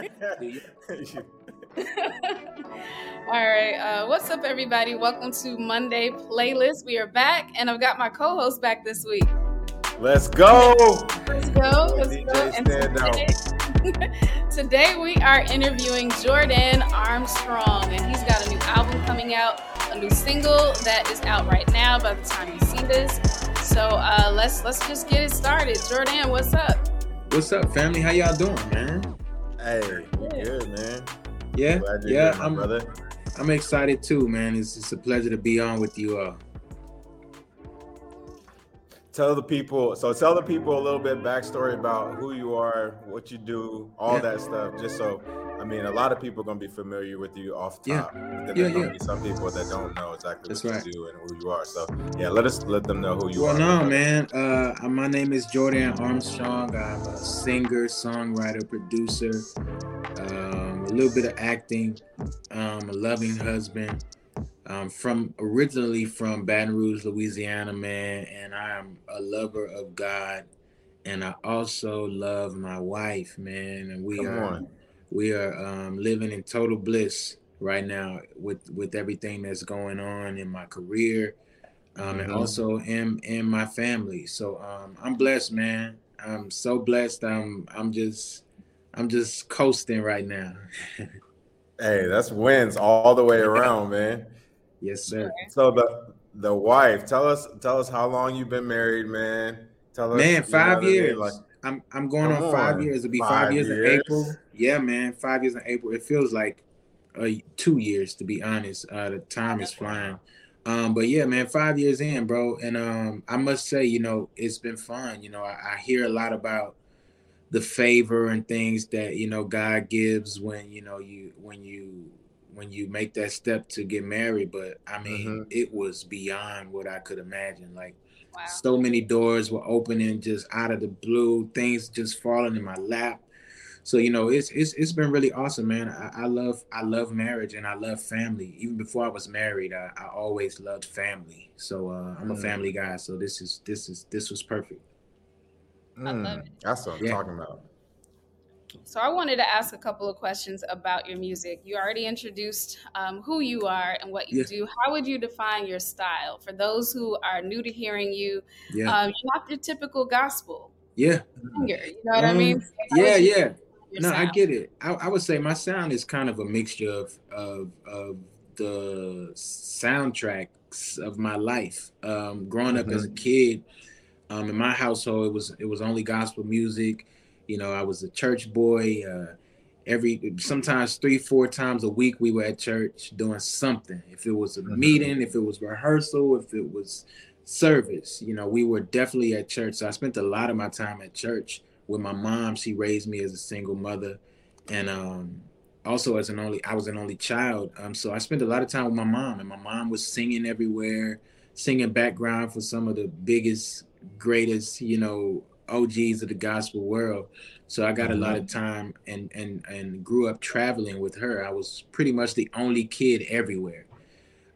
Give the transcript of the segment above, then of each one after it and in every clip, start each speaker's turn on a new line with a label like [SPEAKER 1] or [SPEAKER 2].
[SPEAKER 1] All right. Uh, what's up, everybody? Welcome to Monday Playlist. We are back, and I've got my co host back this week.
[SPEAKER 2] Let's go.
[SPEAKER 1] Let's go. Let's go. And today, today, we are interviewing Jordan Armstrong, and he's got a new album coming out, a new single that is out right now by the time you see this. So uh, let's let's just get it started. Jordan, what's up?
[SPEAKER 3] What's up, family? How y'all doing, man?
[SPEAKER 2] Hey, good, man.
[SPEAKER 3] Yeah, yeah,
[SPEAKER 2] I'm, brother.
[SPEAKER 3] I'm excited too, man. It's, it's a pleasure to be on with you all.
[SPEAKER 2] Tell the people, so tell the people a little bit backstory about who you are, what you do, all yeah. that stuff, just so I mean, a lot of people are gonna be familiar with you off top. Yeah. But then yeah, yeah. some people that don't know exactly That's what right. you do and who you are. So yeah, let us let them know who you
[SPEAKER 3] well,
[SPEAKER 2] are.
[SPEAKER 3] Well, no, man. Uh, my name is Jordan Armstrong. I'm a singer, songwriter, producer. Um, a little bit of acting. Um, a loving husband. I'm from originally from Baton Rouge, Louisiana, man, and I am a lover of God, and I also love my wife, man, and we Come are. On. we are um, living in total bliss right now with with everything that's going on in my career um, mm-hmm. and also in in my family. So um, i'm blessed man. I'm so blessed. I'm i'm just i'm just coasting right now.
[SPEAKER 2] Hey that's wins all the way around man
[SPEAKER 3] yes sir
[SPEAKER 2] so the the wife tell us tell us how long you've been married man tell us
[SPEAKER 3] man five years like I'm I'm going on, on, five years. It'll be five, five years, years, in April. Yeah, man, five years in April. It feels like uh, two years to be honest. Uh, the time is flying. Um, but yeah, man, five years in, bro, and um, I must say, you know, it's been fun. You know, I, I hear a lot about the favor and things that you know God gives when you know you when you when you make that step to get married. But I mean, mm-hmm. it was beyond what I could imagine. Like Wow. So many doors were opening just out of the blue, things just falling in my lap. So you know, it's it's it's been really awesome, man. I, I love I love marriage and I love family. Even before I was married, I, I always loved family. So uh, I'm mm. a family guy. So this is this is this was perfect.
[SPEAKER 2] Mm. That's what I'm yeah. talking about.
[SPEAKER 1] So I wanted to ask a couple of questions about your music. You already introduced um, who you are and what you yeah. do. How would you define your style for those who are new to hearing you? Yeah. Um, you're not your typical gospel
[SPEAKER 3] yeah.
[SPEAKER 1] singer. You know what um, I mean? So
[SPEAKER 3] yeah, yeah. No, sound? I get it. I, I, would say my sound is kind of a mixture of of, of the soundtracks of my life. Um, growing mm-hmm. up as a mm-hmm. kid, um, in my household, it was it was only gospel music. You know, I was a church boy. Uh, every sometimes three, four times a week we were at church doing something. If it was a mm-hmm. meeting, if it was rehearsal, if it was service, you know, we were definitely at church. So I spent a lot of my time at church with my mom. She raised me as a single mother, and um, also as an only I was an only child. Um, so I spent a lot of time with my mom, and my mom was singing everywhere, singing background for some of the biggest, greatest, you know, OGs of the gospel world. So I got a lot of mm-hmm. time and and and grew up traveling with her. I was pretty much the only kid everywhere.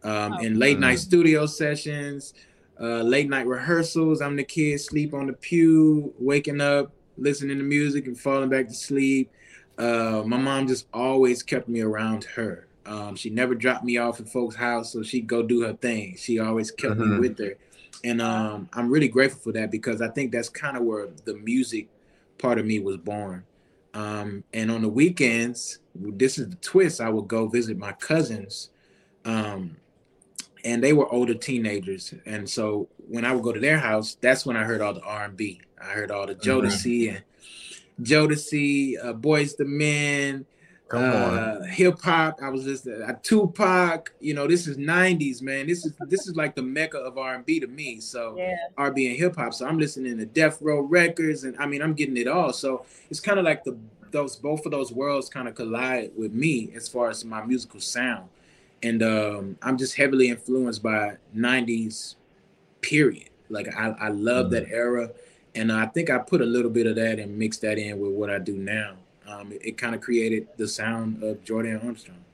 [SPEAKER 3] Um, oh. In late night studio sessions, uh, late night rehearsals, I'm the kid sleep on the pew, waking up, listening to music, and falling back to sleep. Uh, my mom just always kept me around her. Um, she never dropped me off at folks' house, so she'd go do her thing. She always kept mm-hmm. me with her and um, I'm really grateful for that because I think that's kind of where the music part of me was born. Um, and on the weekends, this is the twist. I would go visit my cousins, um, and they were older teenagers. And so when I would go to their house, that's when I heard all the R&B. I heard all the Jodeci mm-hmm. and Jodeci, uh, Boyz II Men, uh, on. Hip hop. I was just uh, Tupac. You know, this is '90s, man. This is this is like the mecca of R&B to me. So yeah. R&B and hip hop. So I'm listening to Death Row Records, and I mean, I'm getting it all. So it's kind of like the those both of those worlds kind of collide with me as far as my musical sound, and um, I'm just heavily influenced by '90s. Period. Like I, I love mm-hmm. that era, and I think I put a little bit of that and mix that in with what I do now um, it, it kind of created the sound of Jordan Armstrong.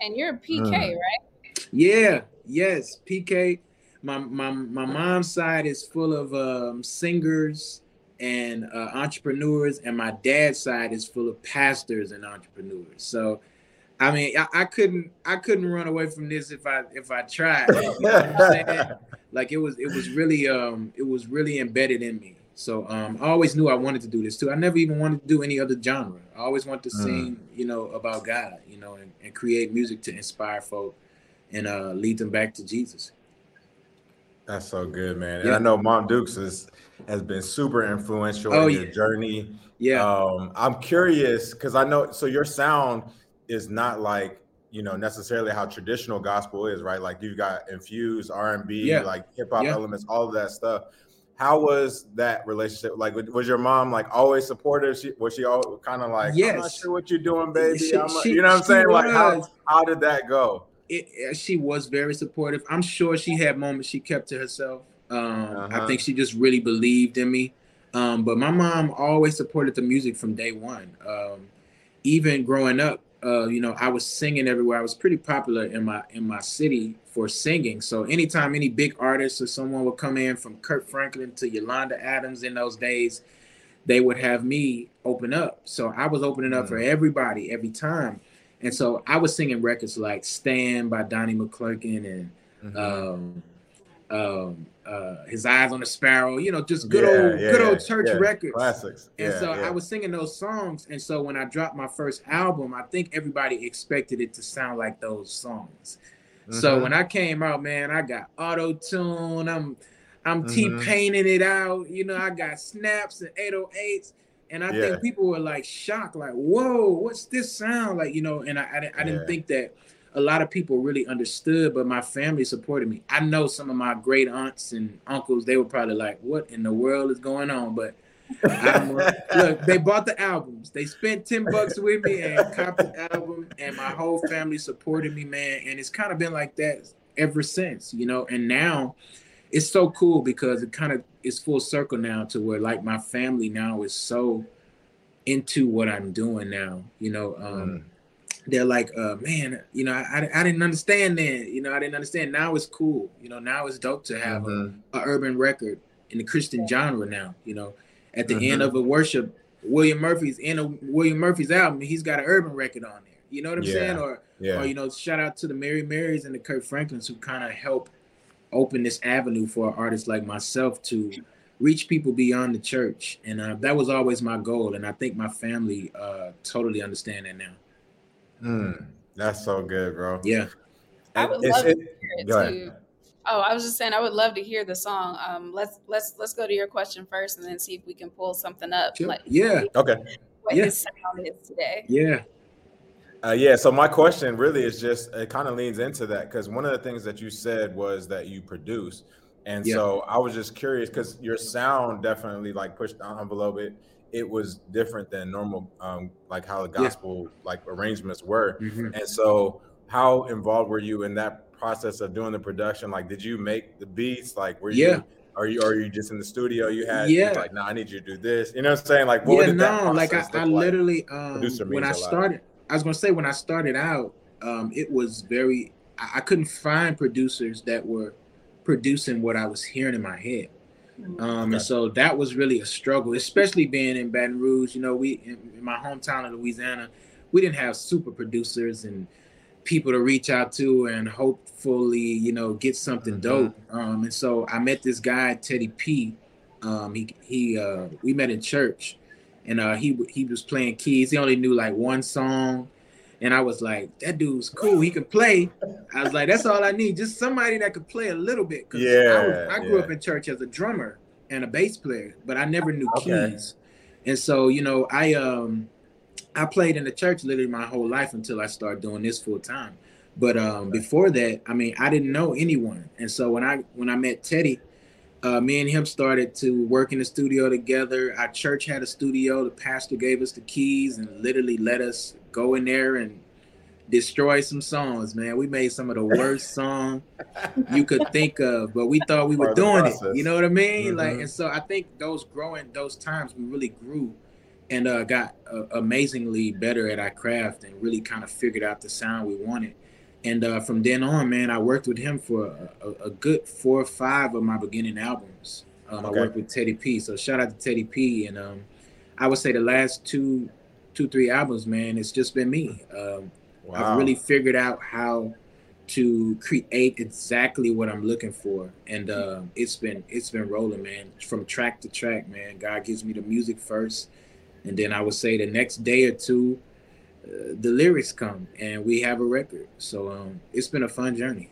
[SPEAKER 1] And you're a PK, uh, right?
[SPEAKER 3] Yeah, yes, PK. My my my mom's side is full of um, singers and uh, entrepreneurs, and my dad's side is full of pastors and entrepreneurs. So, I mean, I, I couldn't I couldn't run away from this if I if I tried. You know like it was it was really um it was really embedded in me. So um, I always knew I wanted to do this too. I never even wanted to do any other genre. I always wanted to mm. sing, you know, about God, you know, and, and create music to inspire folk and uh, lead them back to Jesus.
[SPEAKER 2] That's so good, man. And I know Mom Dukes is, has been super influential oh, in your yeah. journey.
[SPEAKER 3] Yeah.
[SPEAKER 2] Um, I'm curious because I know so your sound is not like you know necessarily how traditional gospel is, right? Like you've got infused R and B, yeah. like hip hop yeah. elements, all of that stuff. How was that relationship? Like, was your mom like always supportive? She was she all kind of like, yes. I'm not sure what you're doing, baby. She, she, you know what I'm saying? Was. Like, how how did that go?
[SPEAKER 3] it, she was very supportive. I'm sure she had moments she kept to herself. Um, uh-huh. I think she just really believed in me. Um, but my mom always supported the music from day one. Um, even growing up, uh, you know, I was singing everywhere. I was pretty popular in my in my city for singing. So anytime any big artist or someone would come in from Kirk Franklin to Yolanda Adams in those days, they would have me open up. So I was opening up mm. for everybody every time. And so I was singing records like "Stand" by Donnie McClurkin and mm-hmm. um, um, uh, "His Eyes on a Sparrow." You know, just good yeah, old, yeah, good old church yeah. records,
[SPEAKER 2] classics.
[SPEAKER 3] And so I was singing those songs. And so when I dropped my first album, I think everybody expected it to sound like those songs. Mm-hmm. So when I came out, man, I got auto tune. I'm I'm mm-hmm. T painting it out. You know, I got snaps and 808s and I yeah. think people were like shocked, like, "Whoa, what's this sound like?" You know, and I, I, I didn't yeah. think that a lot of people really understood, but my family supported me. I know some of my great aunts and uncles; they were probably like, "What in the world is going on?" But look, they bought the albums. They spent ten bucks with me and copied the album, and my whole family supported me, man. And it's kind of been like that ever since, you know. And now it's so cool because it kind of is full circle now to where like my family now is so into what I'm doing now. You know, um, mm. they're like, uh, man, you know, I, I didn't understand then. You know, I didn't understand. Now it's cool. You know, now it's dope to have mm-hmm. a, a, urban record in the Christian genre now. You know, at the mm-hmm. end of a worship, William Murphy's in a William Murphy's album, he's got an urban record on there. You know what I'm yeah. saying? Or, yeah. or you know, shout out to the Mary Marys and the Kirk Franklins who kind of help open this avenue for artists like myself to reach people beyond the church and uh, that was always my goal and i think my family uh, totally understand that now
[SPEAKER 2] mm, that's so good bro
[SPEAKER 3] yeah
[SPEAKER 1] i would love it, to hear it too ahead. Oh i was just saying i would love to hear the song um, let's let's let's go to your question first and then see if we can pull something up
[SPEAKER 3] sure. like yeah
[SPEAKER 2] okay
[SPEAKER 1] what yeah. his sound is today
[SPEAKER 3] yeah
[SPEAKER 2] uh, yeah, so my question really is just it kind of leans into that because one of the things that you said was that you produce, and yeah. so I was just curious because your sound definitely like pushed the envelope. It it was different than normal, um, like how the gospel yeah. like arrangements were, mm-hmm. and so how involved were you in that process of doing the production? Like, did you make the beats? Like, were you?
[SPEAKER 3] Yeah.
[SPEAKER 2] Are you are you just in the studio? You had yeah. like, no, nah, I need you to do this. You know what I'm saying? Like, what
[SPEAKER 3] yeah, no, like I, I literally um, when I started. I was gonna say when I started out, um, it was very I, I, couldn't find producers that were producing what I was hearing in my head. Mm-hmm. Um, okay. and so that was really a struggle, especially being in Baton Rouge. You know, we in, in my hometown of Louisiana, we didn't have super producers and people to reach out to and hopefully, you know, get something mm-hmm. dope. Um, and so I met this guy, Teddy P. Um, he he uh, we met in church and uh, he he was playing keys. He only knew like one song, and I was like, that dude's cool. He can play. I was like, that's all I need, just somebody that could play a little bit.
[SPEAKER 2] Cause yeah,
[SPEAKER 3] I,
[SPEAKER 2] was,
[SPEAKER 3] I grew yeah. up in church as a drummer and a bass player, but I never knew okay. keys. And so you know, I um I played in the church literally my whole life until I started doing this full time. But um, before that, I mean, I didn't know anyone, and so when I when I met Teddy, uh, me and him started to work in the studio together. Our church had a studio. The pastor gave us the keys and literally let us go in there and destroy some songs, man. We made some of the worst song you could think of, but we thought we were doing it. You know what I mean? Mm-hmm. Like, and so I think those growing those times we really grew and uh, got uh, amazingly better at our craft and really kind of figured out the sound we wanted. And uh, from then on, man, I worked with him for a, a, good four or five of my beginning albums. Um, okay. I worked with Teddy P. So shout out to Teddy P. And um, I would say the last two, two, three albums, man, it's just been me. Um, wow. I've really figured out how to create exactly what I'm looking for, and uh, it's been it's been rolling, man, from track to track, man. God gives me the music first, and then I would say the next day or two, uh, the lyrics come, and we have a record. So um, it's been a fun journey.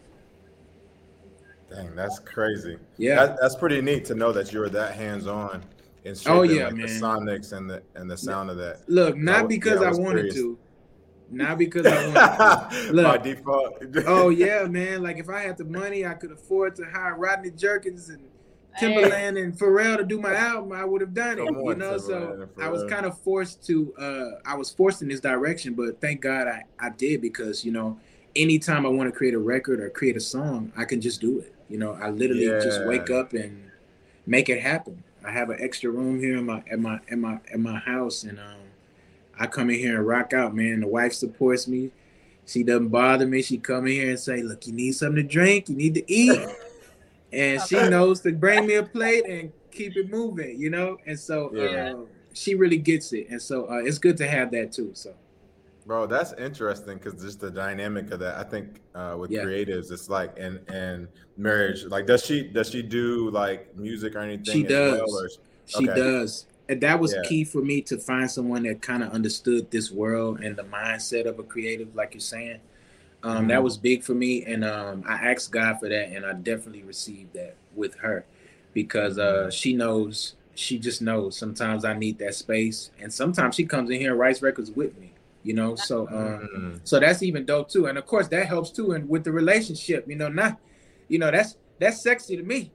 [SPEAKER 2] Dang, that's crazy. Yeah, that, that's pretty neat to know that you're that hands on
[SPEAKER 3] in shaping oh, yeah, like
[SPEAKER 2] man. the sonics and the and the sound of that.
[SPEAKER 3] Look, not because yeah, I, I wanted curious. to, not because I wanted to. Look, By default. oh yeah, man. Like if I had the money, I could afford to hire Rodney Jerkins and Timbaland and Pharrell to do my album, I would have done it. you know, so I was kind of forced to. uh I was forced in this direction, but thank God I I did because you know, anytime I want to create a record or create a song, I can just do it. You know, I literally yeah. just wake up and make it happen. I have an extra room here in my at my at my at my house, and um, I come in here and rock out, man. The wife supports me. She doesn't bother me. She come in here and say, "Look, you need something to drink. You need to eat," and she knows to bring me a plate and keep it moving. You know, and so yeah. uh, she really gets it, and so uh, it's good to have that too. So
[SPEAKER 2] Bro, that's interesting because just the dynamic of that. I think uh, with yeah. creatives, it's like and and marriage. Like, does she does she do like music or anything?
[SPEAKER 3] She does. Well, or, she okay. does, and that was yeah. key for me to find someone that kind of understood this world and the mindset of a creative, like you're saying. Um, mm-hmm. That was big for me, and um, I asked God for that, and I definitely received that with her because uh, mm-hmm. she knows. She just knows. Sometimes I need that space, and sometimes she comes in here and writes records with me you know so um mm. so that's even dope too and of course that helps too and with the relationship you know not you know that's that's sexy to me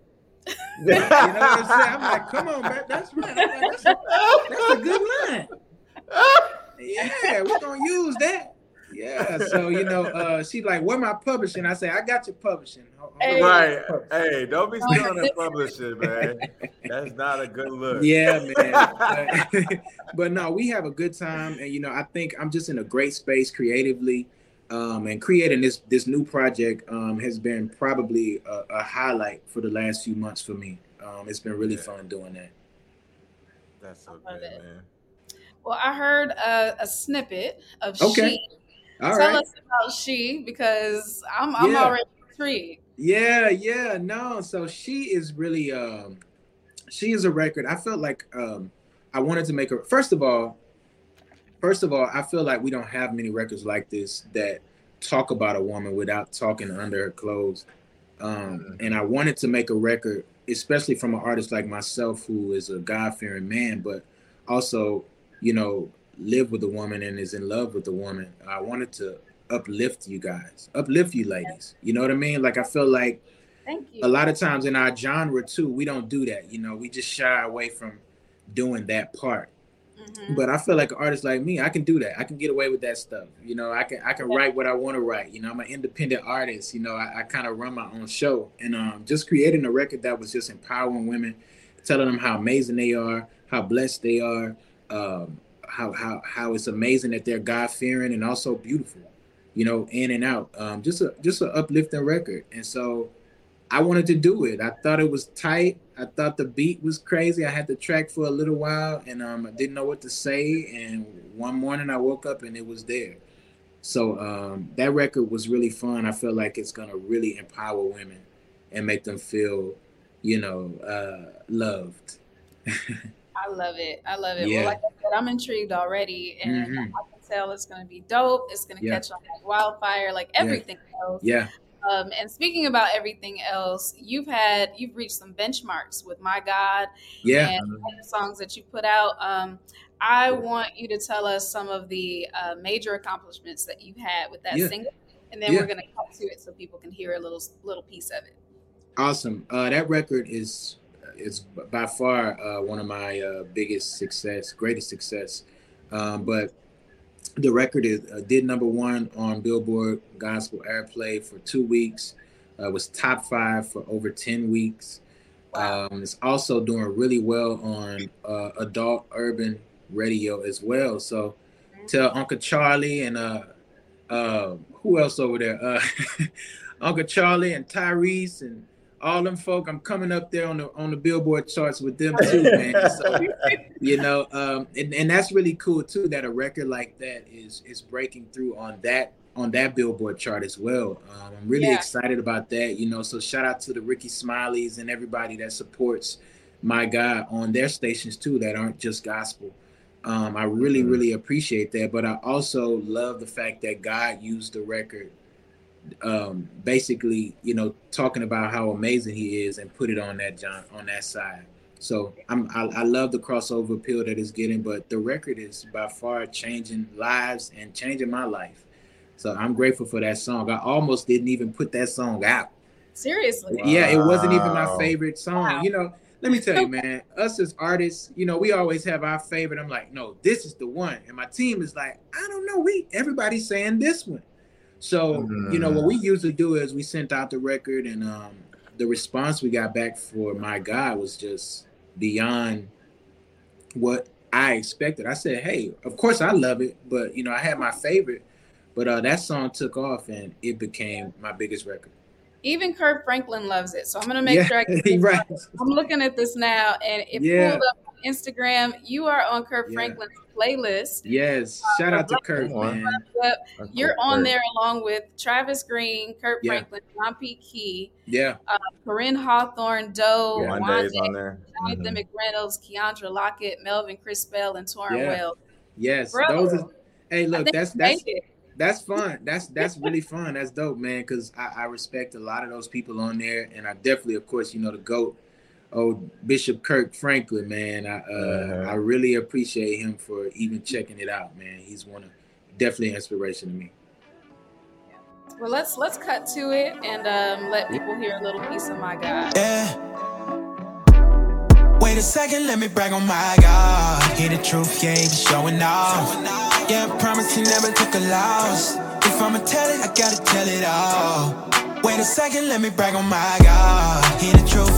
[SPEAKER 3] you know what i'm saying i'm like come on man that's right like, that's, a, that's a good line yeah we're gonna use that yeah, so you know, uh, she's like, "Where my publishing?" I say, "I got your publishing."
[SPEAKER 2] Hey. Right, hey, don't be stealing the publishing, man. That's not a good look.
[SPEAKER 3] Yeah, man. but no, we have a good time, and you know, I think I'm just in a great space creatively, um, and creating this this new project um, has been probably a, a, highlight for the last few months for me. Um, it's been really yeah. fun doing that.
[SPEAKER 2] That's so good, man.
[SPEAKER 1] Well, I heard a, a snippet of okay. She all Tell right. us about she because I'm I'm yeah. already intrigued.
[SPEAKER 3] Yeah, yeah, no. So she is really um she is a record. I felt like um I wanted to make her first of all, first of all, I feel like we don't have many records like this that talk about a woman without talking under her clothes. Um mm-hmm. and I wanted to make a record, especially from an artist like myself who is a God-fearing man, but also, you know, live with a woman and is in love with a woman, I wanted to uplift you guys, uplift you ladies. You know what I mean? Like I feel like a lot of times in our genre too, we don't do that. You know, we just shy away from doing that part. Mm-hmm. But I feel like an artist like me, I can do that. I can get away with that stuff. You know, I can I can write what I want to write. You know, I'm an independent artist. You know, I, I kind of run my own show, and um, just creating a record that was just empowering women, telling them how amazing they are, how blessed they are, um, how how how it's amazing that they're God fearing and also beautiful, you know, in and out. Um, just a just an uplifting record, and so I wanted to do it. I thought it was tight. I thought the beat was crazy. I had the track for a little while, and um, I didn't know what to say. And one morning I woke up and it was there. So um, that record was really fun. I feel like it's gonna really empower women and make them feel, you know, uh, loved.
[SPEAKER 1] I love it. I love it. Yeah. Well, like I said, I'm intrigued already, and mm-hmm. I can tell it's going to be dope. It's going to yeah. catch on like wildfire, like everything
[SPEAKER 3] yeah.
[SPEAKER 1] else.
[SPEAKER 3] Yeah.
[SPEAKER 1] Um, and speaking about everything else, you've had you've reached some benchmarks with My God,
[SPEAKER 3] yeah,
[SPEAKER 1] and the songs that you put out. Um, I want you to tell us some of the uh, major accomplishments that you had with that single, and then we're going to cut to it so people can hear a little little piece of it.
[SPEAKER 3] Awesome. Uh, that record is it's by far uh, one of my uh, biggest success, greatest success. Um, but the record is, uh, did number one on Billboard Gospel Airplay for two weeks. Uh, was top five for over ten weeks. Um, it's also doing really well on uh, adult urban radio as well. So tell Uncle Charlie and uh, uh, who else over there? Uncle Charlie and Tyrese and all them folk. I'm coming up there on the on the Billboard charts with them too, man. So you know, um, and, and that's really cool too. That a record like that is is breaking through on that on that Billboard chart as well. Um, I'm really yeah. excited about that. You know, so shout out to the Ricky Smileys and everybody that supports my God on their stations too that aren't just gospel. Um, I really, mm-hmm. really appreciate that. But I also love the fact that God used the record, um, basically, you know, talking about how amazing He is, and put it on that John on that side. So I'm, I, I love the crossover appeal that it's getting, but the record is by far changing lives and changing my life. So I'm grateful for that song. I almost didn't even put that song out.
[SPEAKER 1] Seriously?
[SPEAKER 3] Yeah, it wasn't even my favorite song. Wow. You know, let me tell you, man, us as artists, you know, we always have our favorite. I'm like, no, this is the one. And my team is like, I don't know. We everybody's saying this one. So, mm-hmm. you know, what we usually do is we sent out the record and um the response we got back for my God was just beyond what I expected. I said, Hey, of course I love it, but you know, I had my favorite, but uh that song took off and it became my biggest record.
[SPEAKER 1] Even Kirk Franklin loves it. So I'm gonna make yeah, sure I get right. I'm looking at this now and it yeah. pulled up on Instagram. You are on Kirk yeah. Franklin's playlist.
[SPEAKER 3] Yes. Uh, Shout out to Kirk, man.
[SPEAKER 1] You're on there along with Travis Green, Kirk yeah. Franklin, John P. Kee.
[SPEAKER 3] Yeah.
[SPEAKER 1] Uh, Koryn Hawthorne, Doe,
[SPEAKER 2] yeah, Wande, on there.
[SPEAKER 1] Jonathan mm-hmm. McReynolds, Keandra Lockett, Melvin Crispell, and Tauren yeah. Wells.
[SPEAKER 3] Yes. Bro, those are, hey, look, that's that's that's fun. That's that's really fun. That's dope, man. Because I, I, respect a lot of those people on there, and I definitely, of course, you know the goat, oh Bishop Kirk Franklin, man. I uh, uh-huh. I really appreciate him for even checking it out, man. He's one of definitely inspiration to me.
[SPEAKER 1] Well, let's let's cut to it and um, let people hear a little piece of my God. Yeah.
[SPEAKER 4] Wait a second, let me brag on my God. Hear the truth, yeah, he be showing off. Yeah, I promise he never took a loss. If I'ma tell it, I gotta tell it all. Wait a second, let me brag on my God. Hear the truth,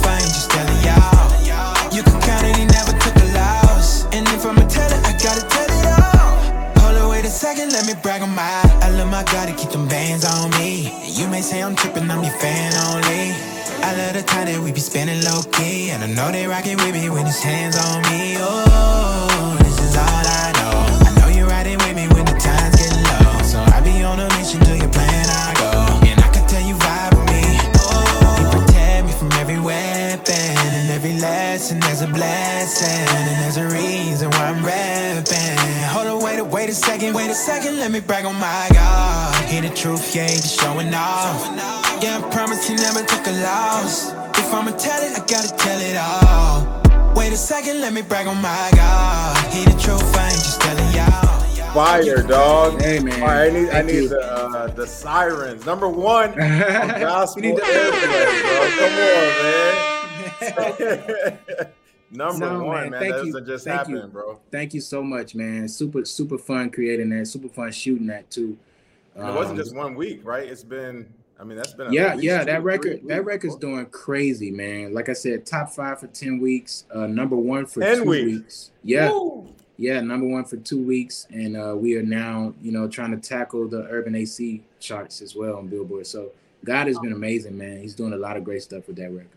[SPEAKER 4] second, let me brag on my. I love my God to keep them bands on me. You may say I'm tripping, I'm your fan only. I love the time that we be spending low key. And I know they rockin' with me when his hands on me. Oh, this is all I know I know you're riding with me when the times get low. So I be on a mission, to your plan, I go. And I can tell you vibe with me. Oh, you protect me from every weapon. And every lesson, there's a blessing. And there's a reason why I'm rapping. Hold on, wait, wait a second, wait a second, let me brag on my God. Hear the truth, yeah, he be showing off. Yeah, I promise he never took a loss. If I'ma tell it, I gotta tell it all. Wait a second, let me brag on my God. Hear the truth, I ain't just telling y'all.
[SPEAKER 2] Fire, dog.
[SPEAKER 3] Hey man,
[SPEAKER 2] I need I need the uh, the sirens. Number one, gospel need Come on, man. Number no, one, man. man. That doesn't just Thank happen,
[SPEAKER 3] you.
[SPEAKER 2] bro.
[SPEAKER 3] Thank you so much, man. Super, super fun creating that. Super fun shooting that too.
[SPEAKER 2] Um, it wasn't just one week, right? It's been. I mean, that's been.
[SPEAKER 3] yeah, yeah. That record, that record's doing crazy, man. Like I said, top five for ten weeks. Uh, number one for 10 two weeks. weeks. Yeah. Woo yeah, number one for two weeks, and uh, we are now, you know, trying to tackle the urban AC charts as well on Billboard. So God has been amazing, man. He's doing a lot of great stuff with that record.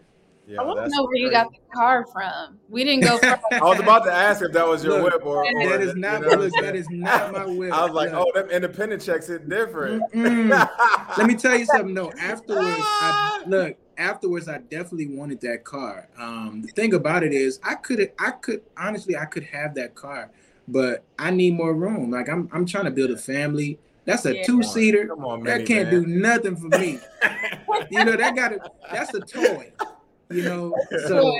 [SPEAKER 1] Yeah, I want to know where you got the car from. We didn't go.
[SPEAKER 2] I was about to ask if that was your look, whip or, or
[SPEAKER 3] that is not. You know look, that is not my whip.
[SPEAKER 2] I was like, oh, them independent checks it different.
[SPEAKER 3] Let me tell you something. No, afterwards, I, look, afterwards I definitely wanted that car. Um, the thing about it is I could I could honestly I could have that car, but I need more room. Like I'm I'm trying to build a family. That's a yeah. two seater. That can't man. do nothing for me. you know that got a that's a toy. You know, so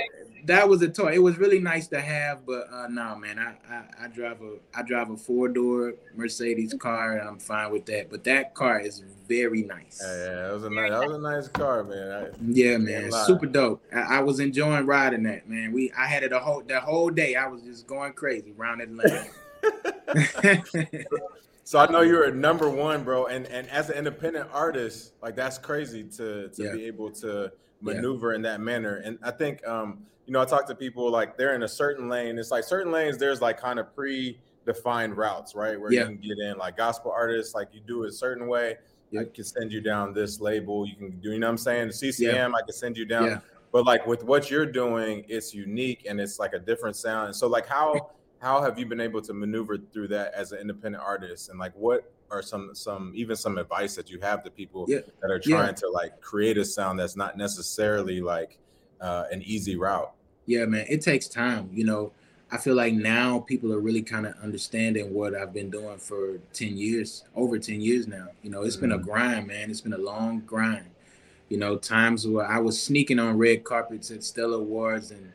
[SPEAKER 3] that was a toy. It was really nice to have, but uh, no, man, I, I, I drive a I drive a four door Mercedes car, and I'm fine with that. But that car is very nice.
[SPEAKER 2] Yeah, yeah that was a nice that was a nice car, man. I,
[SPEAKER 3] yeah, man, super dope. I, I, was enjoying riding that, man. We I had it a whole the whole day. I was just going crazy around Atlanta.
[SPEAKER 2] so I know you're a number one, bro, and and as an independent artist, like that's crazy to to yeah. be able to maneuver yeah. in that manner. And I think um you know, I talk to people like they're in a certain lane. It's like certain lanes, there's like kind of pre defined routes, right? Where yeah. you can get in like gospel artists, like you do it a certain way. I can send you down this label. You can do, you know what I'm saying? The CCM, yeah. I can send you down. Yeah. But like with what you're doing, it's unique and it's like a different sound. And so like how how have you been able to maneuver through that as an independent artist? And like what are some some even some advice that you have to people yeah. that are trying yeah. to like create a sound that's not necessarily like uh, an easy route?
[SPEAKER 3] Yeah, man, it takes time. You know, I feel like now people are really kind of understanding what I've been doing for 10 years, over 10 years now. You know, it's mm-hmm. been a mm-hmm. grind, man. It's been a long grind. You know, times where I was sneaking on red carpets at Stellar Awards and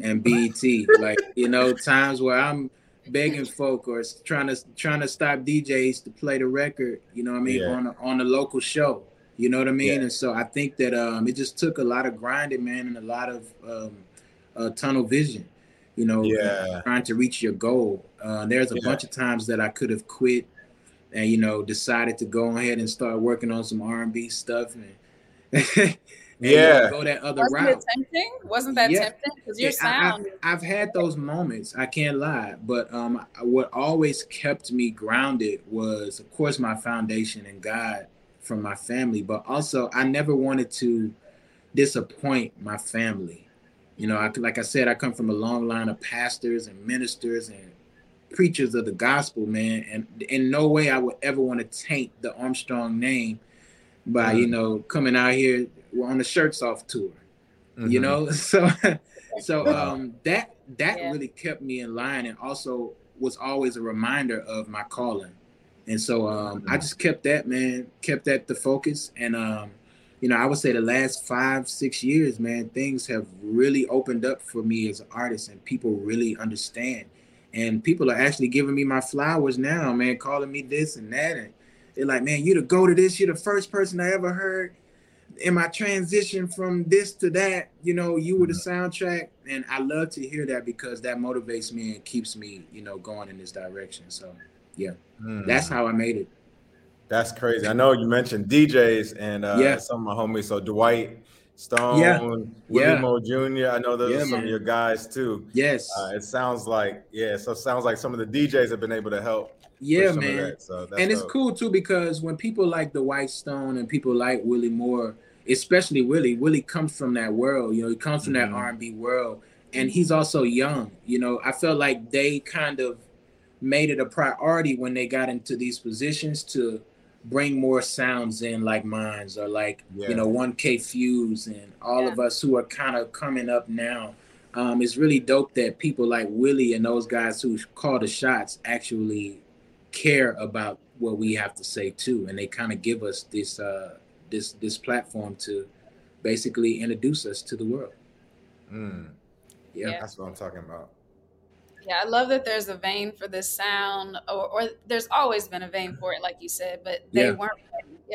[SPEAKER 3] and BET, like you know, times where I'm begging folk or trying to trying to stop DJs to play the record. You know what I mean yeah. on a, on a local show. You know what I mean? Yeah. And so I think that um, it just took a lot of grinding, man, and a lot of um, uh, tunnel vision you know, yeah. trying to reach your goal. Uh, there's a yeah. bunch of times that I could have quit and you know decided to go ahead and start working on some R&B stuff and,
[SPEAKER 2] and yeah,
[SPEAKER 3] go that other
[SPEAKER 1] Wasn't
[SPEAKER 3] route.
[SPEAKER 1] tempting? Wasn't that yeah. tempting? Because your sound.
[SPEAKER 3] I, have had those moments. I can't lie, but um, what always kept me grounded was, of course, my foundation and God from my family, but also I never wanted to disappoint my family. You know, I, like I said, I come from a long line of pastors and ministers and preachers of the gospel, man. And in no way I would ever want to taint the Armstrong name by, mm-hmm. you know, coming out here we're on the shirts off tour. Mm-hmm. You know, so so um that that yeah. really kept me in line and also was always a reminder of my calling. And so um mm-hmm. I just kept that man, kept that the focus and um you know, I would say the last five, six years, man, things have really opened up for me as an artist, and people really understand. And people are actually giving me my flowers now, man, calling me this and that. And they're like, man, you the go to this. You're the first person I ever heard in my transition from this to that. You know, you were the mm-hmm. soundtrack. And I love to hear that because that motivates me and keeps me, you know, going in this direction. So, yeah, mm. that's how I made it.
[SPEAKER 2] That's crazy. I know you mentioned DJs and uh, yeah. some of my homies. So Dwight Stone, yeah. Willie yeah. Moore Jr. I know those yeah, are some man. of your guys too.
[SPEAKER 3] Yes.
[SPEAKER 2] Uh, it sounds like yeah. So it sounds like some of the DJs have been able to help.
[SPEAKER 3] Yeah, man. So and it's cool too because when people like Dwight Stone and people like Willie Moore, especially Willie, Willie comes from that world. You know, he comes from mm-hmm. that R and B world, and he's also young. You know, I felt like they kind of made it a priority when they got into these positions to bring more sounds in like mines or like yeah. you know 1K Phew and all yeah. of us who are kind of coming up now um, it's really dope that people like willie and those guys who call the shots actually care about what we have to say too and they kind of give us this uh this this platform to basically introduce us to the world
[SPEAKER 2] mm. yeah. yeah that's what i'm talking about
[SPEAKER 1] yeah, I love that there's a vein for this sound, or, or there's always been a vein for it, like you said, but they yeah. weren't,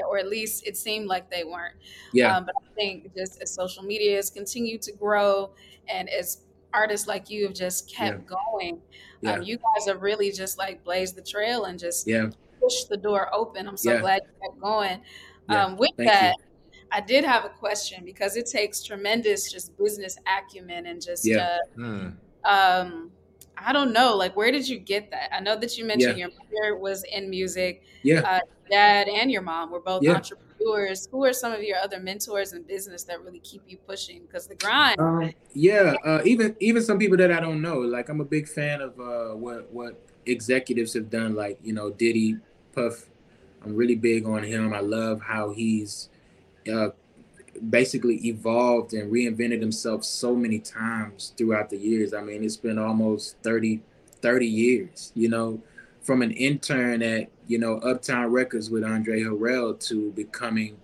[SPEAKER 1] or at least it seemed like they weren't.
[SPEAKER 3] Yeah.
[SPEAKER 1] Um, but I think just as social media has continued to grow, and as artists like you have just kept yeah. going, um, yeah. Um, you guys have really just like blazed the trail and just
[SPEAKER 3] yeah.
[SPEAKER 1] pushed the door open. I'm so glad you kept going. Um, with that. You. I did have a question because it takes tremendous just business acumen and just
[SPEAKER 3] yeah.
[SPEAKER 1] Uh, mm. um, I don't know. Like, where did you get that? I know that you mentioned yeah. your mother was in music.
[SPEAKER 3] Yeah.
[SPEAKER 1] Uh, dad and your mom were both yeah. entrepreneurs. Who are some of your other mentors in business that really keep you pushing? Because the grind.
[SPEAKER 3] Um, yeah. Uh, even even some people that I don't know. Like, I'm a big fan of uh, what what executives have done. Like, you know, Diddy, Puff. I'm really big on him. I love how he's uh, basically evolved and reinvented himself so many times throughout the years. I mean, it's been almost 30, 30 years, you know, from an intern at, you know, Uptown Records with Andre Harrell to becoming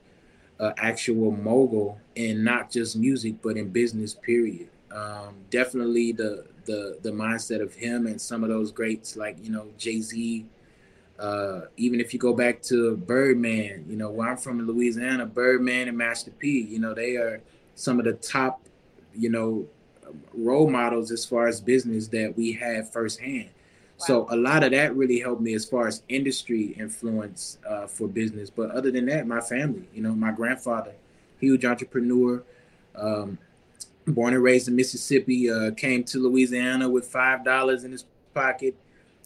[SPEAKER 3] an actual mogul in not just music, but in business, period. Um, definitely the, the, the mindset of him and some of those greats like, you know, Jay-Z, uh, even if you go back to Birdman, you know, where I'm from in Louisiana, Birdman and Master P, you know, they are some of the top, you know, role models as far as business that we have firsthand. Wow. So a lot of that really helped me as far as industry influence uh, for business. But other than that, my family, you know, my grandfather, huge entrepreneur, um, born and raised in Mississippi, uh, came to Louisiana with five dollars in his pocket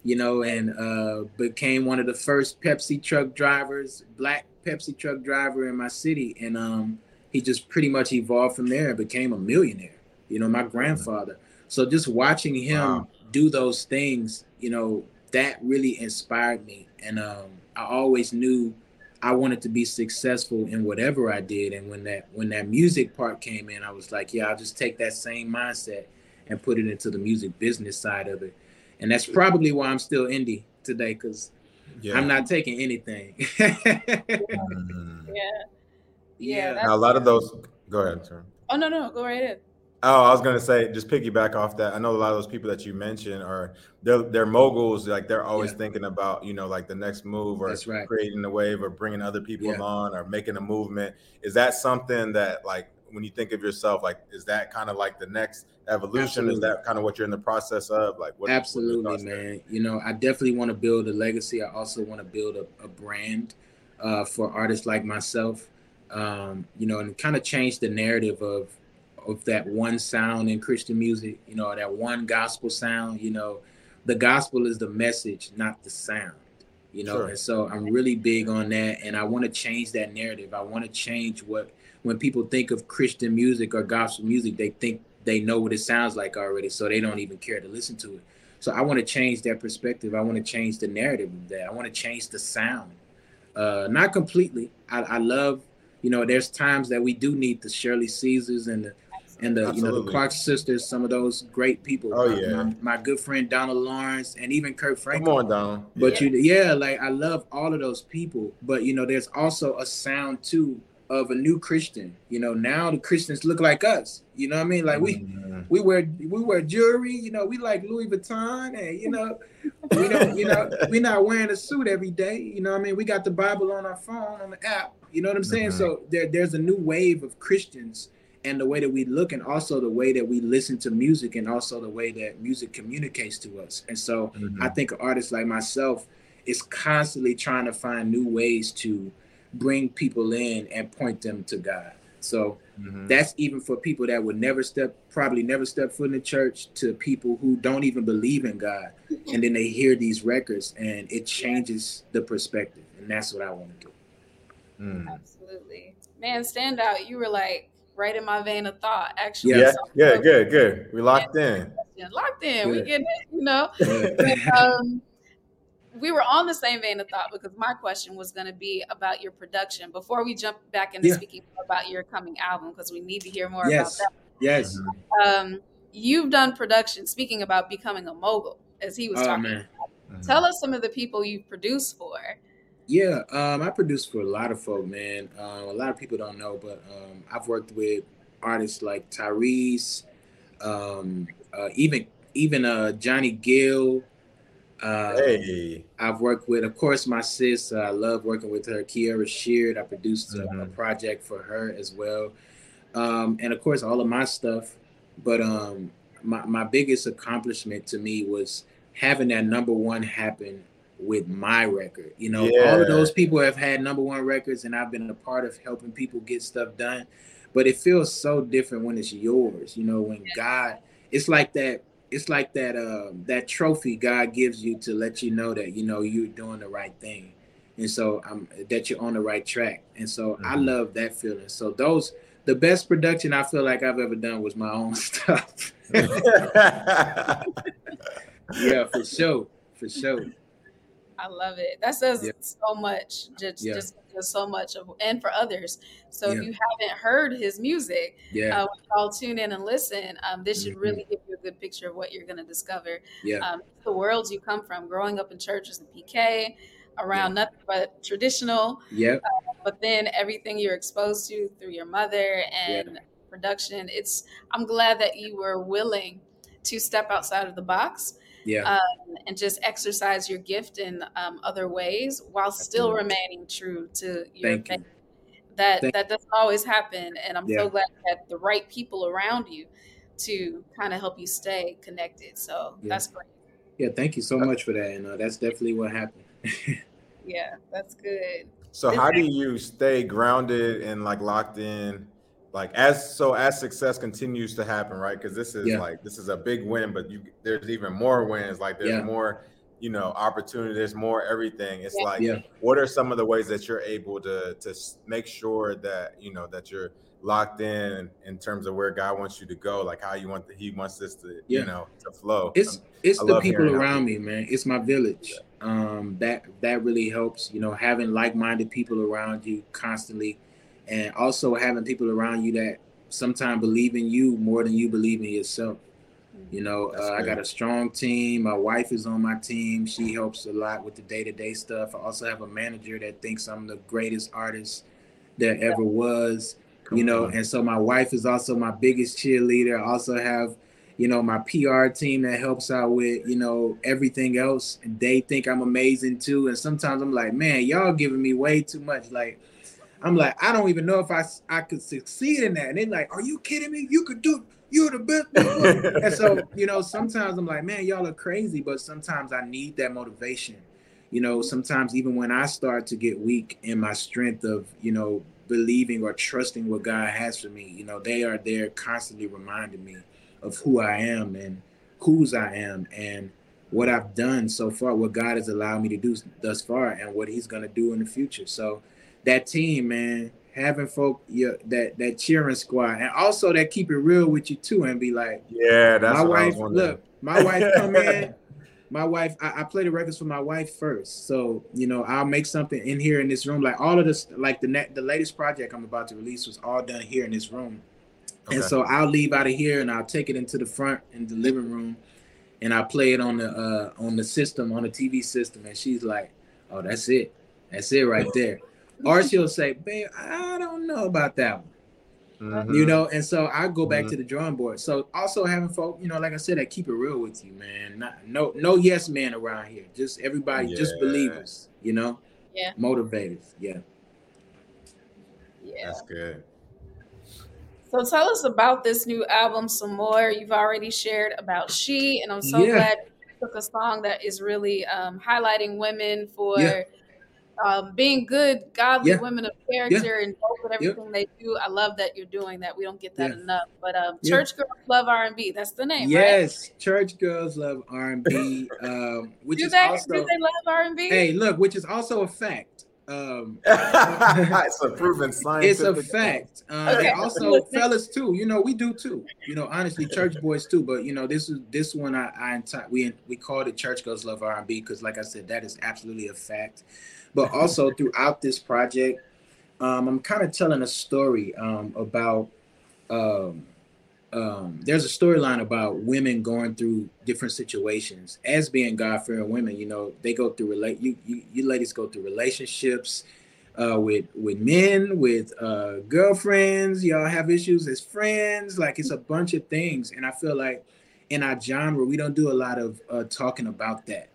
[SPEAKER 3] you know, and uh, became one of the first Pepsi truck drivers, black Pepsi truck driver in my city, and um, he just pretty much evolved from there and became a millionaire. You know, my grandfather. So just watching him wow. do those things, you know, that really inspired me, and um, I always knew I wanted to be successful in whatever I did. And when that when that music part came in, I was like, yeah, I'll just take that same mindset and put it into the music business side of it. And that's probably why I'm still indie today, because yeah. I'm not taking anything.
[SPEAKER 1] Mm. yeah. Yeah.
[SPEAKER 2] Now, a lot of those go ahead, sir.
[SPEAKER 1] Oh no, no, go right in.
[SPEAKER 2] Oh, I was gonna say, just piggyback off that. I know a lot of those people that you mentioned are they're they're moguls. Like they're always yeah. thinking about you know like the next move or right. creating a wave or bringing other people yeah. on or making a movement. Is that something that like when you think of yourself, like is that kind of like the next evolution? Absolutely. Is that kind of what you're in the process of? Like
[SPEAKER 3] what? Absolutely, what man. You know, I definitely want to build a legacy. I also want to build a, a brand uh, for artists like myself. Um, you know, and kind of change the narrative of of that one sound in Christian music, you know, that one gospel sound, you know, the gospel is the message, not the sound, you know. Sure. And so I'm really big on that and I want to change that narrative. I want to change what when people think of Christian music or gospel music, they think they know what it sounds like already, so they don't even care to listen to it. So I want to change that perspective. I want to change the narrative of that. I want to change the sound. Uh, not completely. I, I love, you know, there's times that we do need the Shirley Caesars and the and the Absolutely. you know the Clark sisters, some of those great people.
[SPEAKER 2] Oh yeah,
[SPEAKER 3] my, my, good friend Donald Lawrence and even Kirk Franklin.
[SPEAKER 2] Come on, Donald.
[SPEAKER 3] But yeah. you, yeah, like I love all of those people. But you know, there's also a sound too of a new Christian. You know, now the Christians look like us. You know what I mean? Like we mm-hmm. we wear we wear jewelry. You know, we like Louis Vuitton, and you know, we don't. You know, we're not wearing a suit every day. You know what I mean? We got the Bible on our phone on the app. You know what I'm saying? Mm-hmm. So there, there's a new wave of Christians and the way that we look and also the way that we listen to music and also the way that music communicates to us and so mm-hmm. i think an artist like myself is constantly trying to find new ways to bring people in and point them to god so mm-hmm. that's even for people that would never step probably never step foot in the church to people who don't even believe in god and then they hear these records and it changes the perspective and that's what i want to do
[SPEAKER 1] mm. absolutely man stand out you were like right in my vein of thought. Actually,
[SPEAKER 2] yeah, yeah, good, good. We locked in.
[SPEAKER 1] Locked in. We get it, you know. um, we were on the same vein of thought because my question was going to be about your production before we jump back into yeah. speaking about your coming album because we need to hear more
[SPEAKER 3] yes.
[SPEAKER 1] about that.
[SPEAKER 3] Yes.
[SPEAKER 1] Um, you've done production. Speaking about becoming a mogul, as he was oh, talking. About. Tell us some of the people you've produced for.
[SPEAKER 3] Yeah, um, I produce for a lot of folk, man. Um, a lot of people don't know, but um, I've worked with artists like Tyrese, um, uh, even even uh, Johnny Gill. Uh, hey. I've worked with, of course, my sis. Uh, I love working with her, Kierra Sheard. I produced mm-hmm. a, a, project for her as well, um, and of course, all of my stuff. But um, my my biggest accomplishment to me was having that number one happen with my record. You know, yeah. all of those people have had number one records, and I've been a part of helping people get stuff done. But it feels so different when it's yours. You know, when God, it's like that. It's like that. Uh, that trophy God gives you to let you know that you know you're doing the right thing, and so um, that you're on the right track. And so mm-hmm. I love that feeling. So those. The best production I feel like I've ever done was my own stuff. yeah, for sure, for sure.
[SPEAKER 1] I love it. That says so much. Just yeah. just so much of and for others. So yeah. if you haven't heard his music,
[SPEAKER 3] yeah, uh,
[SPEAKER 1] all tune in and listen. Um, this should mm-hmm. really give you a good picture of what you're going to discover.
[SPEAKER 3] Yeah, um,
[SPEAKER 1] the worlds you come from, growing up in churches and PK, around nothing but traditional.
[SPEAKER 3] Yeah, uh,
[SPEAKER 1] but then everything you're exposed to through your mother and production. It's. I'm glad that you were willing to step outside of the box
[SPEAKER 3] yeah,
[SPEAKER 1] um, and just exercise your gift in um, other ways while still Absolutely. remaining true to your Thank faith. You. That Thank that doesn't always happen, and I'm yeah. so glad that the right people around you to kind of help you stay connected. So yeah. that's great.
[SPEAKER 3] Yeah, thank you so much for that, and uh, that's definitely what happened.
[SPEAKER 1] yeah, that's good.
[SPEAKER 2] So, how do you stay grounded and like locked in? Like as so as success continues to happen right because this is yeah. like this is a big win but you there's even more wins like there's yeah. more you know opportunity there's more everything it's yeah. like yeah. what are some of the ways that you're able to to make sure that you know that you're locked in in terms of where God wants you to go, like how you want the, He wants this to yeah. you know to flow.
[SPEAKER 3] It's it's I the people around me, man. It's my village. Um, that that really helps. You know, having like minded people around you constantly, and also having people around you that sometimes believe in you more than you believe in yourself. You know, uh, I got a strong team. My wife is on my team. She helps a lot with the day to day stuff. I also have a manager that thinks I'm the greatest artist there ever was you know, and so my wife is also my biggest cheerleader. I also have, you know, my PR team that helps out with, you know, everything else. And they think I'm amazing too. And sometimes I'm like, man, y'all giving me way too much. Like, I'm like, I don't even know if I I could succeed in that. And they're like, are you kidding me? You could do you're the best. and so, you know, sometimes I'm like, man, y'all are crazy, but sometimes I need that motivation. You know, sometimes even when I start to get weak in my strength of, you know, believing or trusting what God has for me. You know, they are there constantly reminding me of who I am and whose I am and what I've done so far, what God has allowed me to do thus far, and what He's going to do in the future. So, that team, man, having folk yeah, that that cheering squad, and also that keep it real with you too, and be like,
[SPEAKER 2] yeah, that's
[SPEAKER 3] my wife. Look, my wife come in. my wife I, I, play the records for my wife first so you know i'll make something in here in this room like all of this like the net the latest project i'm about to release was all done here in this room okay. and so i'll leave out of here and i'll take it into the front in the living room and i play it on the uh on the system on the tv system and she's like oh that's it that's it right there or she'll say babe i don't know about that one Mm-hmm. You know, and so I go back mm-hmm. to the drawing board. So also having folk, you know, like I said, I keep it real with you, man. Not, no, no yes man around here. Just everybody, yeah. just believers. You know,
[SPEAKER 1] yeah,
[SPEAKER 3] motivators.
[SPEAKER 2] Yeah, yeah, that's good.
[SPEAKER 1] So tell us about this new album some more. You've already shared about she, and I'm so yeah. glad you took a song that is really um, highlighting women for. Yeah um, being good, godly yeah. women of character yeah. and with everything yep. they do. I love that you're doing that. We don't get that yeah. enough. But um, Church Girls Love R and B. That's the name.
[SPEAKER 3] Yes, right? Church Girls Love R and B. Um, which
[SPEAKER 1] do
[SPEAKER 3] is
[SPEAKER 1] they,
[SPEAKER 3] also
[SPEAKER 1] do they love R and B?
[SPEAKER 3] Hey, look, which is also a fact. Um,
[SPEAKER 2] it's a proven science.
[SPEAKER 3] It's a fact. Uh, okay. also, fellas too. You know, we do too. You know, honestly, church boys too. But you know, this is this one. I, I we we called it Church Girls Love R and B because, like I said, that is absolutely a fact. But also throughout this project, um, I'm kind of telling a story um, about. Um, um, there's a storyline about women going through different situations as being God-fearing women. You know, they go through relate. You, you, you ladies go through relationships uh, with with men, with uh, girlfriends. Y'all have issues as friends. Like it's a bunch of things, and I feel like in our genre we don't do a lot of uh, talking about that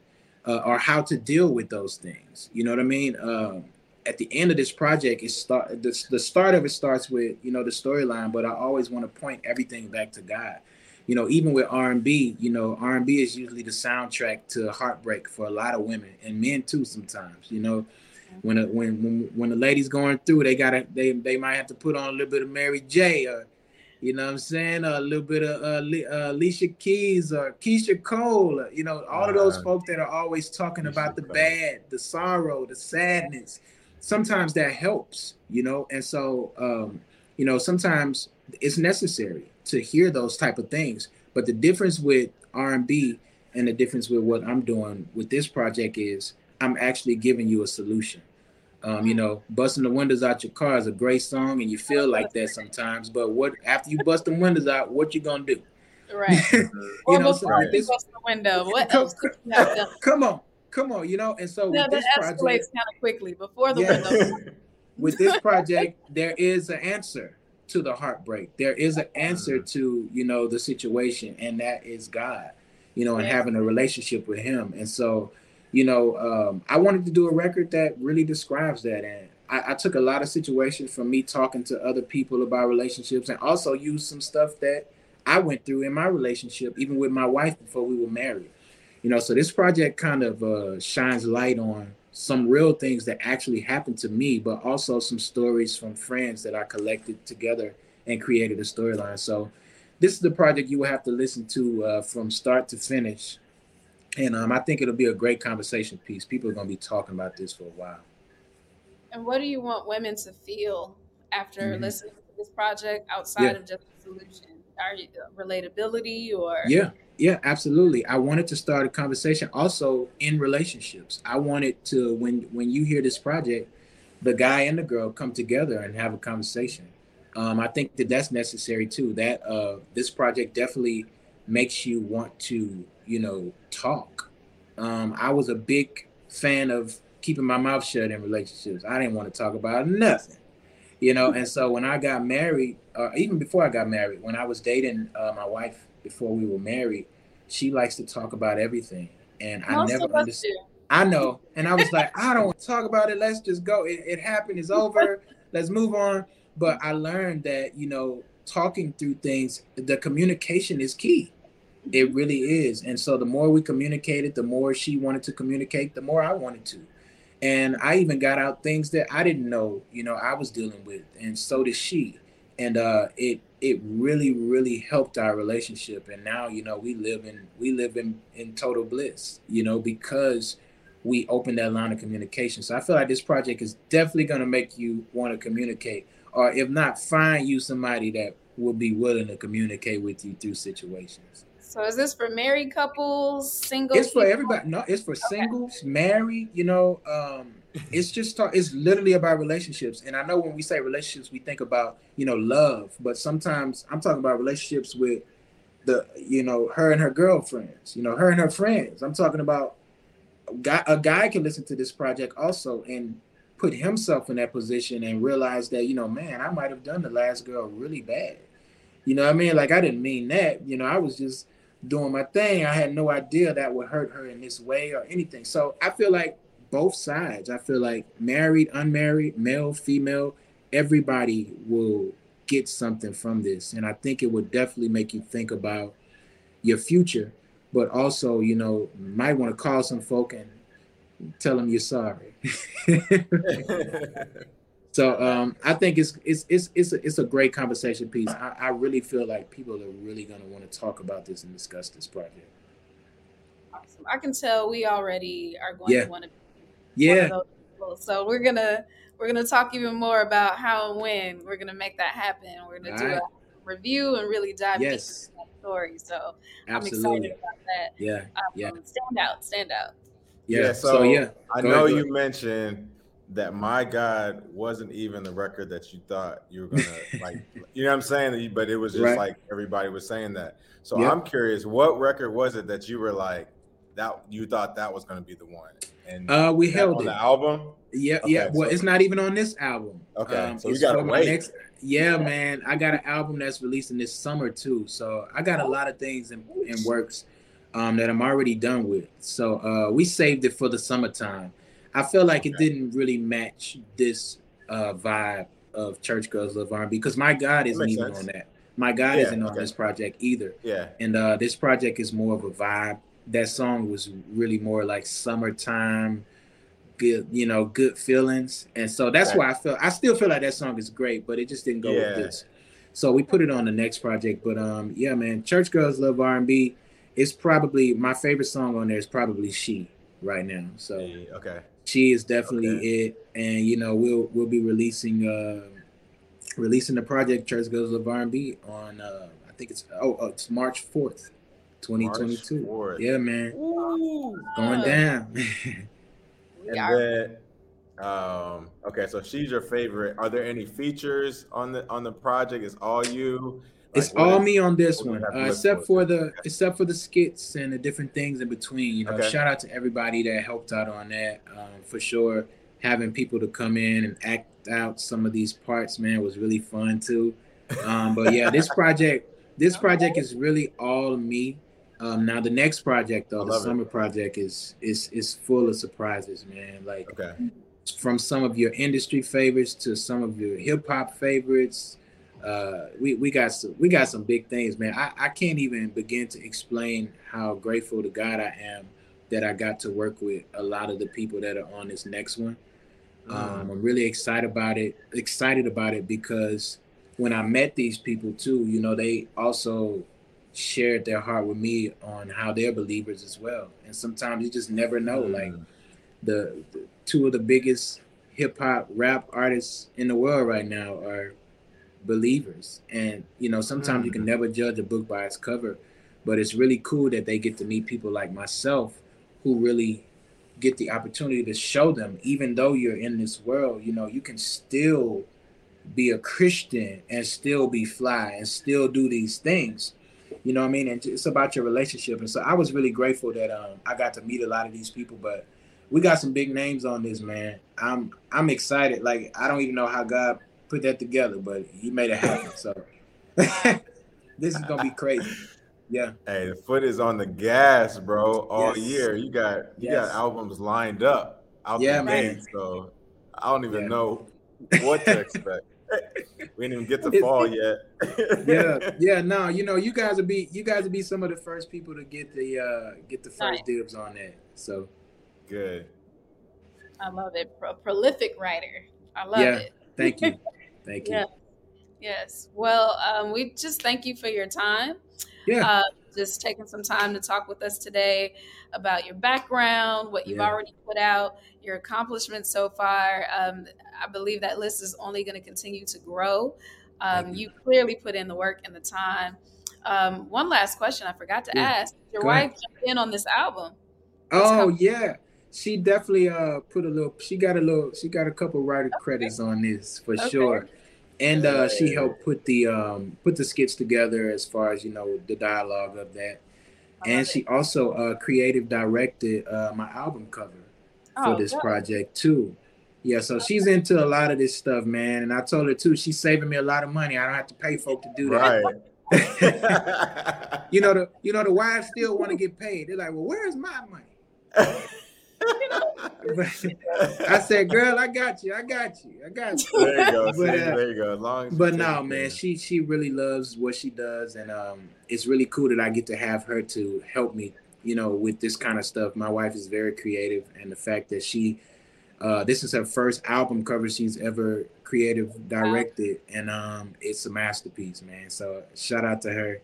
[SPEAKER 3] uh, or how to deal with those things. You know what I mean? Um, at the end of this project, it start the, the start of it starts with you know the storyline, but I always want to point everything back to God. You know, even with R and B, you know, R and B is usually the soundtrack to heartbreak for a lot of women and men too. Sometimes, you know, when a, when when when the ladies going through, they gotta they they might have to put on a little bit of Mary J. or you know what I'm saying? A little bit of uh, uh, Alicia Keys or Keyshia Cole. You know, all of those folks that are always talking Keyshia about the Cole. bad, the sorrow, the sadness. Sometimes that helps, you know. And so, um, you know, sometimes it's necessary to hear those type of things. But the difference with R&B and the difference with what I'm doing with this project is I'm actually giving you a solution. Um, you know, busting the windows out your car is a great song, and you feel like that sometimes. But what after you bust the windows out, what you gonna do?
[SPEAKER 1] Right. you
[SPEAKER 3] well,
[SPEAKER 1] know, so right. this, bust the window. What
[SPEAKER 3] come, come on, come on. You know, and so
[SPEAKER 1] with this project, kind of quickly before the yeah. window.
[SPEAKER 3] with this project, there is an answer to the heartbreak. There is an answer mm-hmm. to you know the situation, and that is God. You know, and yeah. having a relationship with Him, and so you know, um, I wanted to do a record that really describes that. And I, I, took a lot of situations from me talking to other people about relationships and also used some stuff that I went through in my relationship, even with my wife before we were married. You know, so this project kind of uh, shines light on some real things that actually happened to me, but also some stories from friends that I collected together and created a storyline. So this is the project you will have to listen to uh, from start to finish and um, I think it'll be a great conversation piece. People are going to be talking about this for a while.
[SPEAKER 1] And what do you want women to feel after mm-hmm. listening to this project outside yeah. of just the solution? Are you uh, relatability or?
[SPEAKER 3] Yeah, yeah, absolutely. I wanted to start a conversation also in relationships. I wanted to when when you hear this project, the guy and the girl come together and have a conversation. Um, I think that that's necessary too. That uh, this project definitely makes you want to, you know, talk. Um, I was a big fan of keeping my mouth shut in relationships. I didn't want to talk about nothing, you know. And so when I got married, or even before I got married, when I was dating uh, my wife before we were married, she likes to talk about everything, and I Most never understood. I know, and I was like, I don't want to talk about it. Let's just go. It, it happened. It's over. Let's move on. But I learned that you know, talking through things, the communication is key it really is. And so the more we communicated, the more she wanted to communicate, the more I wanted to. And I even got out things that I didn't know, you know, I was dealing with, and so did she. And uh, it it really really helped our relationship. And now, you know, we live in we live in in total bliss, you know, because we opened that line of communication. So I feel like this project is definitely going to make you want to communicate, or if not, find you somebody that will be willing to communicate with you through situations.
[SPEAKER 1] So is this for married couples, single?
[SPEAKER 3] It's for everybody. No, it's for okay. singles, married. You know, um, it's just talk, it's literally about relationships. And I know when we say relationships, we think about you know love, but sometimes I'm talking about relationships with the you know her and her girlfriends. You know, her and her friends. I'm talking about a guy, a guy can listen to this project also and put himself in that position and realize that you know, man, I might have done the last girl really bad. You know what I mean? Like I didn't mean that. You know, I was just doing my thing. I had no idea that would hurt her in this way or anything. So I feel like both sides. I feel like married, unmarried, male, female, everybody will get something from this. And I think it would definitely make you think about your future, but also, you know, might want to call some folk and tell them you're sorry. So um, I think it's it's it's it's a, it's a great conversation piece. I, I really feel like people are really going to want to talk about this and discuss this project.
[SPEAKER 1] Awesome. I can tell we already are going yeah. to want to.
[SPEAKER 3] Yeah.
[SPEAKER 1] So we're gonna we're gonna talk even more about how and when we're gonna make that happen. We're gonna All do right. a review and really dive yes. into that story. So Absolutely. I'm excited about that.
[SPEAKER 3] Yeah. Um, yeah.
[SPEAKER 1] Stand out. Stand out.
[SPEAKER 2] Yeah. yeah so, so, yeah, I know ahead, you mentioned that my God wasn't even the record that you thought you were gonna like. You know what I'm saying? But it was just right. like everybody was saying that. So yep. I'm curious, what record was it that you were like that you thought that was gonna be the one?
[SPEAKER 3] And uh, we held
[SPEAKER 2] on it. the album.
[SPEAKER 3] Yeah, okay, yeah. Well, so, it's not even on this album.
[SPEAKER 2] Okay, um, so we got to wait. Next,
[SPEAKER 3] yeah, man. I got an album that's releasing this summer too. So I got a lot of things in, in works um, that I'm already done with. So uh, we saved it for the summertime. I feel like it didn't really match this uh, vibe of Church Girls Love R&B because my God isn't even sense. on that. My God yeah, isn't on okay. this project either.
[SPEAKER 2] Yeah.
[SPEAKER 3] And uh, this project is more of a vibe. That song was really more like summertime, good, you know, good feelings. And so that's why I felt I still feel like that song is great, but it just didn't go yeah. with this. So we put it on the next project. But um, yeah, man, Church Girls Love R&B. It's probably my favorite song on there is probably She right now. So
[SPEAKER 2] okay
[SPEAKER 3] she is definitely okay. it, and you know we'll we'll be releasing uh releasing the project Church Girls Love R&B on uh I think it's oh, oh it's March fourth, twenty twenty two. Yeah, man, Ooh. going down.
[SPEAKER 2] and then, um, okay, so she's your favorite. Are there any features on the on the project? Is all you?
[SPEAKER 3] It's all me on this one, uh, except for the except for the skits and the different things in between. You know, okay. shout out to everybody that helped out on that um, for sure. Having people to come in and act out some of these parts, man, was really fun too. Um, but yeah, this project, this project is really all me. Um, now the next project though, the summer it. project is is is full of surprises, man. Like
[SPEAKER 2] okay.
[SPEAKER 3] from some of your industry favorites to some of your hip hop favorites uh, we we got some we got some big things, man. I, I can't even begin to explain how grateful to God I am that I got to work with a lot of the people that are on this next one. Um, mm. I'm really excited about it. Excited about it because when I met these people too, you know, they also shared their heart with me on how they're believers as well. And sometimes you just never know. Mm. Like the, the, two of the biggest hip hop rap artists in the world right now are believers. And you know, sometimes mm. you can mm. never judge a book by its cover, but it's really cool that they get to meet people like myself who really get the opportunity to show them even though you're in this world, you know, you can still be a Christian and still be fly and still do these things you know what I mean? And it's about your relationship. And so I was really grateful that um, I got to meet a lot of these people. But we got some big names on this, man. I'm I'm excited. Like I don't even know how God put that together, but He made it happen. So this is gonna be crazy. Yeah.
[SPEAKER 2] Hey, the foot is on the gas, bro. All yes. year, you got you yes. got albums lined up out yeah, the gate. So I don't even yeah. know what to expect. We didn't even get to fall yet.
[SPEAKER 3] yeah, yeah. No, you know, you guys will be you guys will be some of the first people to get the uh get the first nice. dibs on that. So
[SPEAKER 2] good.
[SPEAKER 1] I love it. Pro- prolific writer. I love
[SPEAKER 3] yeah,
[SPEAKER 1] it.
[SPEAKER 3] Thank you. Thank you.
[SPEAKER 1] Yeah. Yes. Well, um, we just thank you for your time.
[SPEAKER 3] Yeah. Uh,
[SPEAKER 1] just taking some time to talk with us today about your background, what you've yeah. already put out, your accomplishments so far. Um, I believe that list is only going to continue to grow. Um, you. you. clearly put in the work and the time. Um, one last question I forgot to yeah. ask: Your Go wife jumped in on this album.
[SPEAKER 3] Oh yeah, she definitely uh put a little. She got a little. She got a couple writer okay. credits on this for okay. sure and uh, she helped put the um, put the skits together as far as you know the dialogue of that. And she also uh, creative directed uh, my album cover for oh, this good. project too. Yeah so she's into a lot of this stuff man. And i told her too she's saving me a lot of money. I don't have to pay folk to do that. Right. you know the you know the wives still want to get paid. They're like well where's my money I said, "Girl, I got you. I got you. I got you."
[SPEAKER 2] There you go. but, uh, there you go. Long
[SPEAKER 3] but no, man, she she really loves what she does, and um, it's really cool that I get to have her to help me, you know, with this kind of stuff. My wife is very creative, and the fact that she, uh, this is her first album cover she's ever creative directed, and um, it's a masterpiece, man. So shout out to her.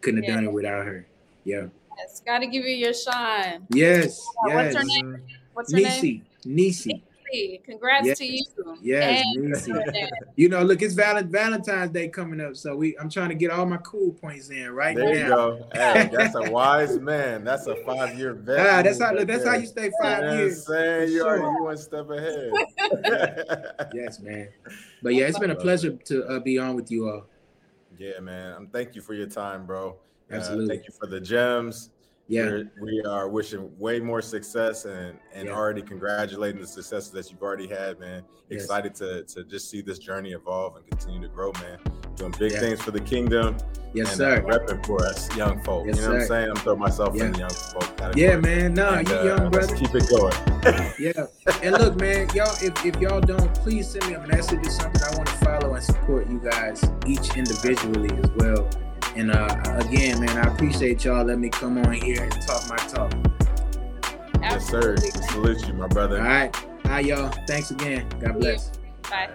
[SPEAKER 3] Couldn't have yeah. done it without her. Yeah.
[SPEAKER 1] Yes, got to give you your shine.
[SPEAKER 3] Yes, yes.
[SPEAKER 1] What's her name? What's her Nisi.
[SPEAKER 3] name? Nisi. Nisi.
[SPEAKER 1] Congrats yes. to you.
[SPEAKER 3] Yes, Nisi. you know, look, it's Val- Valentine's Day coming up, so we I'm trying to get all my cool points in right
[SPEAKER 2] there
[SPEAKER 3] now.
[SPEAKER 2] There you go. Hey, that's a wise man. That's a five year vet.
[SPEAKER 3] Ah, that's how look, that's how you stay five you years.
[SPEAKER 2] Saying you sure. are you one step ahead.
[SPEAKER 3] yes, man. But yeah, it's been a pleasure to uh, be on with you all.
[SPEAKER 2] Yeah, man. Um, thank you for your time, bro.
[SPEAKER 3] Absolutely.
[SPEAKER 2] Uh, thank you for the gems
[SPEAKER 3] yeah
[SPEAKER 2] We're, we are wishing way more success and and yeah. already congratulating the successes that you've already had man yes. excited to to just see this journey evolve and continue to grow man doing big yeah. things for the kingdom
[SPEAKER 3] yes
[SPEAKER 2] and,
[SPEAKER 3] sir
[SPEAKER 2] uh, repping for us young folk yes, you know sir. what i'm saying i'm throwing myself yeah. in the young folk
[SPEAKER 3] category. yeah man no and, you uh, young brother
[SPEAKER 2] keep it going
[SPEAKER 3] yeah and look man y'all if, if y'all don't please send me a message or something i want to follow and support you guys each individually as well and uh, again, man, I appreciate y'all letting me come on here and talk my talk.
[SPEAKER 2] Yes, sir. Salute you, my brother.
[SPEAKER 3] All right. Hi, y'all. Thanks again. God bless.
[SPEAKER 1] Bye.